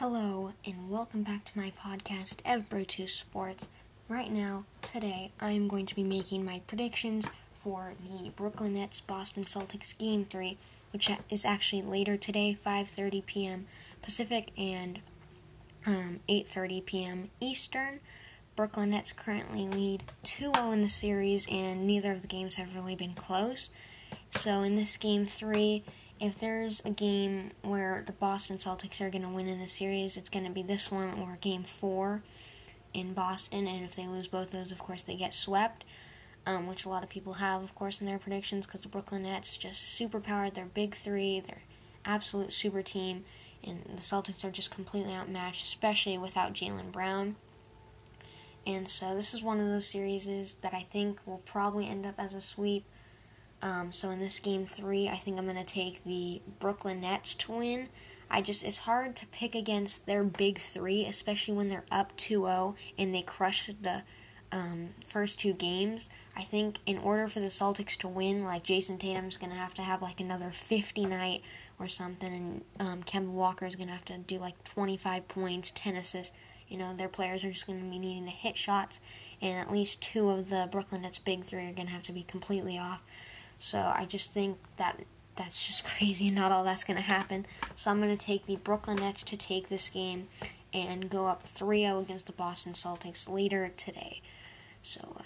Hello, and welcome back to my podcast, Evbro2 Sports. Right now, today, I am going to be making my predictions for the Brooklyn Nets Boston Celtics Game 3, which is actually later today, 5.30 p.m. Pacific and um, 8.30 p.m. Eastern. Brooklyn Nets currently lead 2-0 in the series, and neither of the games have really been close. So in this Game 3, if there's a game where the Boston Celtics are going to win in the series, it's going to be this one or game four in Boston. And if they lose both of those, of course, they get swept, um, which a lot of people have, of course, in their predictions because the Brooklyn Nets just super powered. They're big three, they're absolute super team, and the Celtics are just completely outmatched, especially without Jaylen Brown. And so this is one of those series that I think will probably end up as a sweep. Um, so in this game three, I think I'm going to take the Brooklyn Nets to win. I just it's hard to pick against their big three, especially when they're up 2-0 and they crushed the um, first two games. I think in order for the Celtics to win, like Jayson Tatum's to have to have like another 50 night or something, and um, Kemba Walker's to have to do like 25 points, 10 assists. You know, their players are just going to be needing to hit shots, and at least two of the Brooklyn Nets' big three are going to have to be completely off. So I just think that that's just crazy and not all that's going to happen. So I'm going to take the Brooklyn Nets to take this game and go up 3 0 against the Boston Celtics later today. So uh,